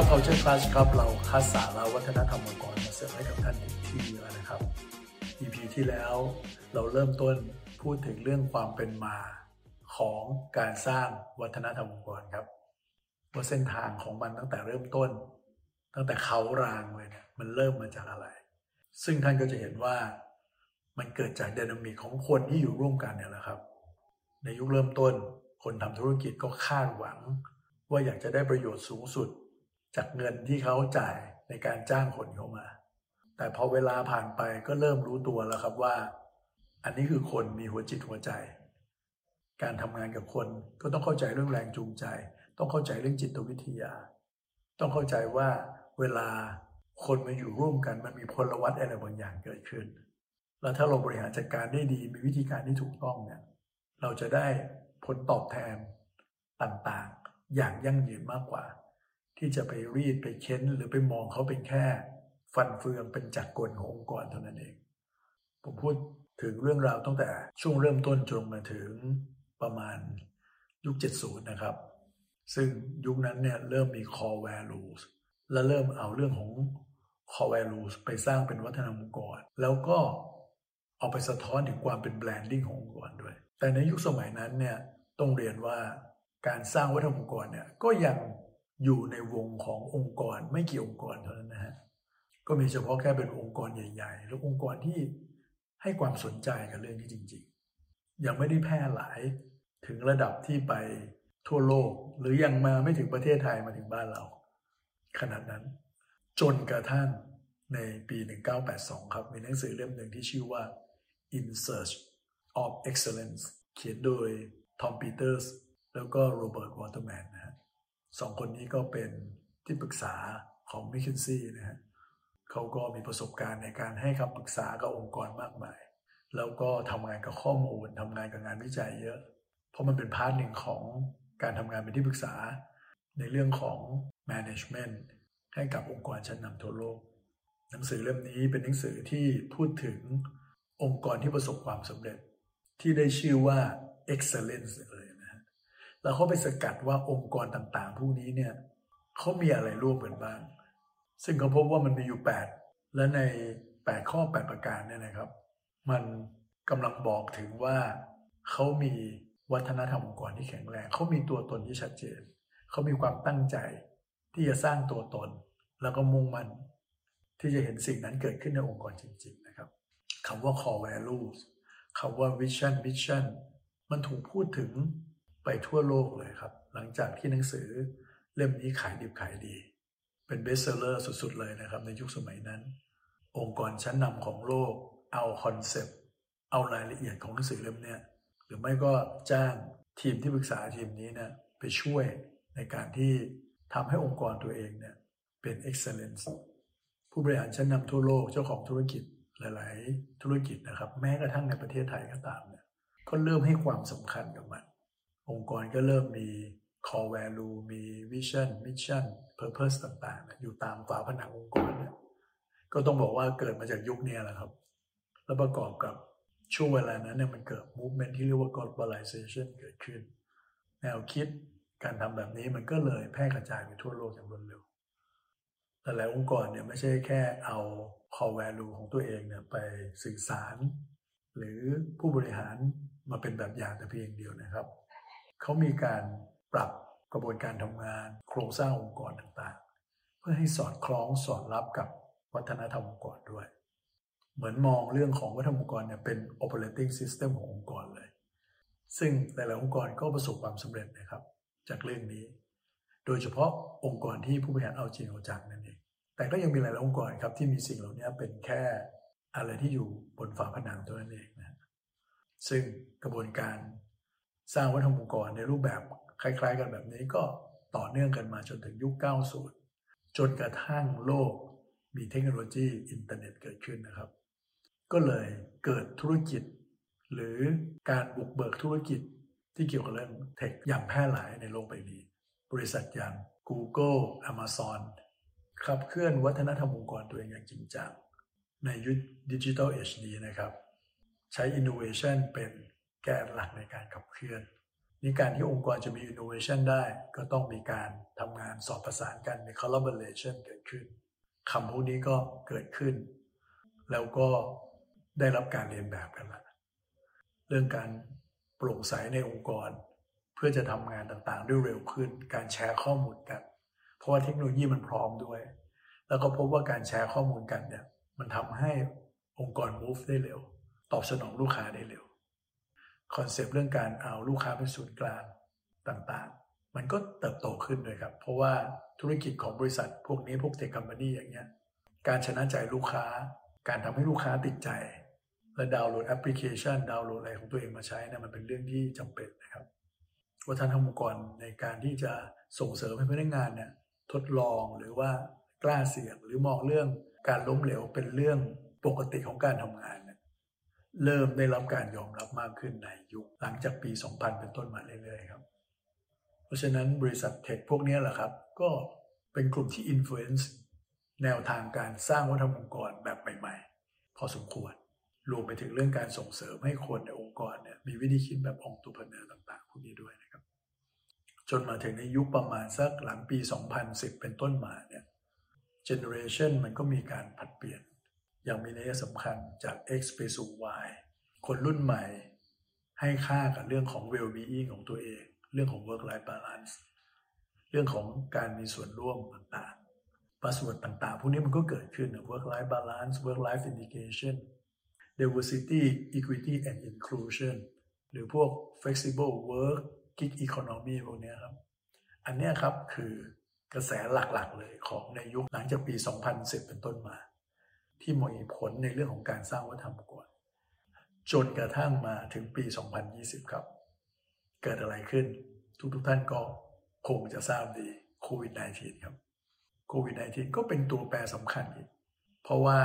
ครับ Culture Class ครับ เราคัดสาระวัฒนธรรมองค์กรมาเสิร์ฟให้กับท่านที่เยอะนะครับ EP ที่แล้วเราเริ่มต้นพูดถึงเรื่องความเป็นมาของการสร้างวัฒนธรรมองค์กรครับว่าเส้นทางของมันตั้งแต่เริ่มต้น ตั้งแต่เขารางเลยเนี่ยมันเริ่มมาจากอะไร ซึ่งท่านก็จะเห็นว่ามันเกิดจากดินามิกของคนที่อยู่ร่วมกันเนี่ยแหละครับ ในยุคเริ่มต้นคนทำธุรกิจก็คาดหวัง ว่าอยากจะได้ประโยชน์สูงสุด จากเงินที่เขาจ่ายในการจ้างคนเข้ามา แต่พอเวลาผ่านไปก็เริ่มรู้ตัวแล้วครับว่า อันนี้คือคนมีหัวจิตหัวใจ การทำงานกับคนก็ต้องเข้าใจเรื่องแรงจูงใจ ต้องเข้าใจเรื่องจิตวิทยา ต้องเข้าใจว่าเวลาคนมาอยู่ร่วมกันมันมีพลวัตอะไรบางอย่างเกิดขึ้น แล้วถ้าเราบริหารจัดการได้ดีมีวิธีการที่ถูกต้องเนี่ยเราจะได้ผลตอบแทนต่างๆ อย่างยั่งยืนมากกว่า ที่จะไปรีดไปเค้น หรือไปมองเขาเป็นแค่ ฟันเฟืองเป็นจักรกลขององค์กรเท่านั้นเอง ผมพูดถึงเรื่องราวตั้งแต่ช่วงเริ่มต้นจนมาถึงประมาณยุค 70 นะครับ ซึ่งยุคนั้นเนี่ยเริ่มมี core values และเริ่มเอาเรื่องของ core values ไปสร้างเป็นวัฒนธรรมองค์กร แล้วก็เอาไปสะท้อนถึงความเป็นแบรนดิ้งขององค์กรด้วย แต่ในยุคสมัยนั้นเนี่ยต้องเรียนว่าการสร้างวัฒนธรรมองค์กรเนี่ยก็ยัง อยู่ในวงขององค์กรไม่กี่องค์กรเท่านั้นนะฮะก็มีเฉพาะแค่เป็นองค์กรใหญ่ ๆ แล้วองค์กรที่ให้ความสนใจกับเรื่องนี้จริง ๆ ยังไม่ได้แพร่หลายถึงระดับที่ไปทั่วโลก หรือยังมาไม่ถึงประเทศไทยมาถึงบ้านเรา ขนาดนั้น จนกระทั่งในปี 1982 ครับ มีหนังสือเล่มหนึ่งที่ชื่อว่า In Search of Excellence เขียนโดยทอมปีเตอร์สแล้วก็โรเบิร์ตวอเตอร์แมนนะฮะ สองคนนี้ก็เป็นที่ปรึกษาของ McKinsey นะฮะเขาก็มีประสบการณ์ในการให้คำปรึกษากับองค์กรมากมาย แล้วก็ทำงานกับข้อมูลทำงานกับงานวิจัยเยอะ เพราะมันเป็น part หนึ่งของการทำงานเป็นที่ปรึกษา ในเรื่องของ management ให้กับองค์กรชั้นนำทั่วโลก หนังสือเล่มนี้เป็นหนังสือที่พูดถึงองค์กรที่ประสบความสำเร็จ ที่ได้ชื่อว่า excellence เลนะฮะ แล้วเขาไปสกัดว่าองค์กรต่างๆ พวกนี้เนี่ยเขามีอะไรร่วมกันบ้าง ซึ่งเขาพบว่ามันมีอยู่ 8 และใน 8 ข้อ 8 ประการเนี่ยนะครับ มันกำลังบอกถึงว่าเขามีวัฒนธรรมองค์กรที่แข็งแรงเขามีตัวตนที่ชัดเจนเขามีความตั้งใจที่จะสร้างตัวตน แล้วก็มุ่งมั่นที่จะเห็นสิ่งนั้นเกิดขึ้นในองค์กรจริง ๆ นะครับคำว่า core values คำว่า vision mission มันถูกพูดถึง ไปทั่วโลกเลยครับ หลังจากที่หนังสือเล่มนี้ขายดิบขายดี เป็น best seller สุด ๆ เลยนะครับ ในยุคสมัยนั้น องค์กรชั้นนำของโลกเอาคอนเซปต์เอารายละเอียดของหนังสือเล่มนี้หรือไม่ก็จ้างทีมที่ปรึกษาทีมนี้นะไปช่วยในการที่ทำให้องค์กรตัวเองเนี่ยเป็น excellence ผู้บริหารชั้นนำทั่วโลกเจ้าของธุรกิจหลาย ๆ ธุรกิจนะครับ แม้กระทั่งในประเทศไทยก็ตามเนี่ยก็เริ่มให้ความสำคัญกับมัน องค์กรก็เริ่มมี core value มี vision mission purpose ต่างๆ อยู่ตามฝาผนังองค์กรเนี่ยก็ต้องบอกว่าเกิดมาจากยุคนี้แหละครับ แล้วประกอบกับช่วงเวลานั้นเนี่ยมันเกิด movement ที่เรียกว่า globalization เกิดขึ้น แนวคิดการทำแบบนี้มันก็เลยแพร่กระจายไปทั่วโลกอย่างรวดเร็วแต่หลายองค์กรเนี่ยไม่ใช่แค่เอา core value ของตัวเองเนี่ยไปสื่อสาร หรือผู้บริหารมาเป็นแบบอย่างแต่เพียงเดียวนะครับ เขามีการปรับกระบวนการทำงาน โครงสร้างองค์กรต่างๆ เพื่อให้สอดคล้องสอดรับกับวัฒนธรรมองค์กรด้วย เหมือนมองเรื่องของวัฒนธรรมองค์กรเนี่ยเป็น operating system ขององค์กรเลย ซึ่งแต่ละองค์กรก็ประสบความสำเร็จนะครับ จากเรื่องนี้ โดยเฉพาะองค์กรที่ผู้บริหารเอาจริงเอาจังนั่นเองแต่ก็ยังมีหลายองค์กรครับที่มีสิ่งเหล่านี้เป็นแค่อะไรที่อยู่บนฝาผนังเท่านั้นเองนะซึ่งกระบวนการ สร้างวัฒนธรรมองค์กรในรูปแบบคล้าย ๆ กันแบบนี้ก็ต่อเนื่องกันมาจนถึงยุค 90 จนกระทั่งโลกมีเทคโนโลยีอินเทอร์เน็ตเกิดขึ้นนะครับ ก็เลยเกิดธุรกิจ หรือการบุกเบิกธุรกิจที่เกี่ยวกับเรื่อง tech อย่างแพร่หลายในโลกใบนี้ บริษัทอย่าง Google Amazon ขับเคลื่อนวัฒนธรรมองค์กรตัวเองอย่างจริงจังในยุคดิจิทัลเอชดีนะครับ ใช้ innovation เป็น แกนหลักในการขับเคลื่อนนี่การที่องค์กรจะมี innovation ได้ก็ต้องมีการทำงานสอบประสานกันมี collaboration เกิดขึ้นคำพวกนี้ก็เกิดขึ้น แล้วก็ได้รับการเรียนแบบกันละเรื่องการโปร่งใสในองค์กร เพื่อจะทำงานต่างๆด้วยเร็วขึ้น การแชร์ข้อมูลกัน เพราะว่าเทคโนโลยีมันพร้อมด้วย แล้วก็พบว่าการแชร์ข้อมูลกันเนี่ยมันทำให้องค์กร move ได้เร็ว ตอบสนองลูกค้าได้เร็ว concept เรื่องการเอาลูกค้าเป็นศูนย์กลางต่างๆ มันก็เติบโตขึ้นเลยครับ เพราะว่าธุรกิจของบริษัทพวกนี้พวก tech company อย่างเงี้ยการชนะใจลูกค้า การทำให้ลูกค้าติดใจ และดาวน์โหลดแอปพลิเคชัน ดาวน์โหลดอะไรของตัวเองมาใช้นี่มันเป็นเรื่องที่จำเป็นนะครับ วัฒนธรรมองค์กรในการที่จะส่งเสริมให้พนักงานเนี่ยทดลองหรือว่ากล้าเสี่ยงหรือมองเรื่องการล้มเหลวเป็นเรื่องปกติของการทำงาน เริ่มได้รับการยอมรับมากขึ้นในยุคหลังจากปี 2000 เป็นต้นมาเรื่อยๆครับ เพราะฉะนั้นบริษัทเทคพวกนี้แหละครับ ก็เป็นกลุ่มที่อิ f ฟ u e n c e แนวทางการสร้างวัฒนธรรมองค์กรแบบใหม่ๆ พอสมควร รวมไปถึงเรื่องการส่งเสริมให้คนในองค์กรเนี่ยมีวิธีคิดแบบองค์ตุพเนอร์ต่างๆพวกนี้ด้วยนะครับ จนมาถึงในยุคประมาณสักหลังปี 2010 เป็นต้นมาเนี่ยเจเนอเรชันมันก็มีการผลัดเปลี่ยน อย่างมีนัยสำคัญจาก X ไปสู่ Y คนรุ่นใหม่ ให้ค่ากับเรื่องของ well-being ของตัวเอง เรื่องของ work life balance เรื่องของการมีส่วนร่วมต่างๆ buzzword ต่างๆ พวกนี้มันก็เกิดขึ้น work life balance work life integration diversity equity and inclusion หรือพวก flexible work gig economy พวกนี้ครับ อันนี้ครับคือกระแสหลักๆเลยของในยุคหลังจากปี 2010 เป็นต้นมา ที่มีผลในเรื่องของการสร้างวัฒนธรรมก่อนจนกระทั่งมาถึงปี 2020 ครับ เกิดอะไรขึ้น ทุกทุกท่านก็คงจะทราบดีโควิด -19 ครับโควิด -19 ก็เป็นตัวแปรสำคัญอีก เพราะว่า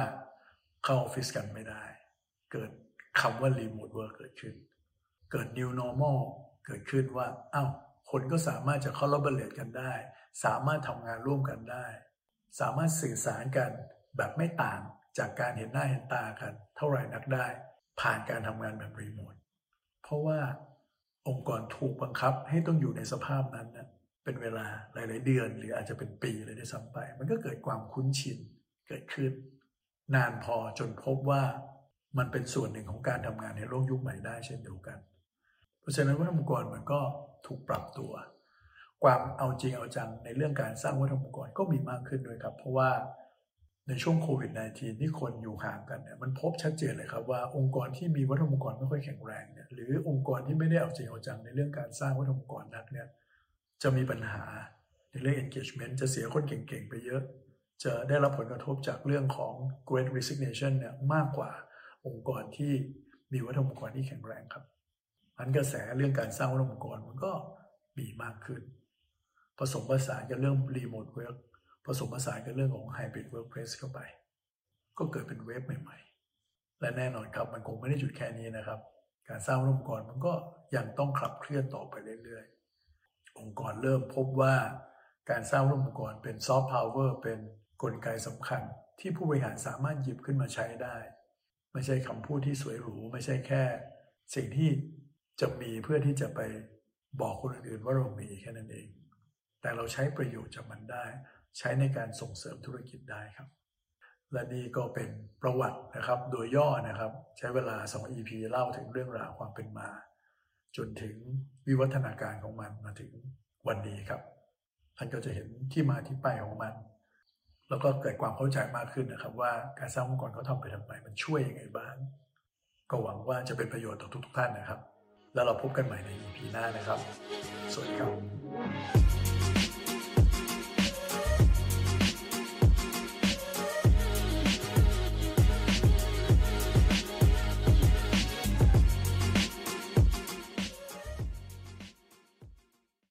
เข้าออฟฟิศกันไม่ได้ เกิดคำว่า remote work เกิดขึ้น เกิด new normal เกิดขึ้นว่าอ้าวคนก็สามารถจะ collaborate กันได้ สามารถทำงานร่วมกันได้ สามารถสื่อสารกันแบบไม่ต่าง จากการเห็นหน้าเห็นตากัน เท่าไหร่นักได้ ผ่านการทำงานแบบรีโมทเพราะว่าองค์กรถูกบังคับให้ต้องอยู่ในสภาพนั้นนะเป็นเวลาหลาย ๆ เดือน หรืออาจจะเป็นปีเลยด้วยซ้ำไป มันก็เกิดความคุ้นชินเกิดขึ้น นานพอจนพบว่ามันเป็นส่วนหนึ่งของการทำงานในโลกยุคใหม่ได้เช่นเดียวกัน เพราะฉะนั้นวัฒนธรรมองค์กรมันก็ถูกปรับตัว ความเอาจริงเอาจังในเรื่องการสร้างวัฒนธรรมองค์กรก็มีมากขึ้นด้วยครับ เพราะว่า ในช่วงโควิด -19 ที่คนอยู่ห่างกันเนี่ยมันพบชัดเจนเลยครับว่าองค์กรที่มีวัฒนธรรมองค์กรไม่ค่อยแข็งแรงเนี่ยหรือองค์กรที่ไม่ได้เอาจริงเอาจังในเรื่องการสร้างวัฒนธรรมองค์กรนักเนี่ยจะมีปัญหาในเรื่อง engagement จะเสียคนเก่งๆ ไปเยอะ จะได้รับผลกระทบจากเรื่องของ great resignation เนี่ยมากกว่าองค์กรที่มีวัฒนธรรมองค์กรที่แข็งแรงครับมันกระแสเรื่องการสร้างวัฒนธรรมองค์กรมันก็มีมากขึ้น ผสมผสานกับเรื่อง remote work ผสมผสานกับเรื่องของ Hybrid Workplace เข้าไป ก็เกิดเป็นเวฟใหม่ๆ และแน่นอนครับมันคงไม่ได้หยุดแค่นี้นะครับ การสร้างองค์กรมันก็ยังต้องขับเคลื่อนต่อไปเรื่อยๆ องค์กรเริ่มพบว่าการสร้างองค์กรเป็นซอฟต์พาวเวอร์เป็นนกลไกสำคัญที่ผู้บริหารสามารถหยิบขึ้นมาใช้ได้ ไม่ใช่คำพูดที่สวยหรู ไม่ใช่แค่ สิ่งที่จะมีเพื่อที่จะไปบอกคนอื่นๆว่าเรามีแค่นั้นเอง แต่เราใช้ประโยชน์จากมันได้ ใช้ในการส่งเสริมธุรกิจได้ครับ และนี่ก็เป็นประวัตินะครับ โดยย่อนะครับ ใช้เวลา 2 EP เล่าถึงเรื่องราวความเป็นมา จนถึงวิวัฒนาการของมันมาถึงวันนี้ครับ ท่านก็จะเห็นที่มาที่ไปของมัน แล้วก็เกิดความเข้าใจมากขึ้นนะครับ ว่าการสร้างองค์กรเขาทำไปทำไมมันช่วยยังไงบ้าง ก็หวังว่าจะเป็นประโยชน์ต่อทุกๆท่านนะครับ แล้วเราพบกันใหม่ใน EP หน้านะครับ สวัสดีครับ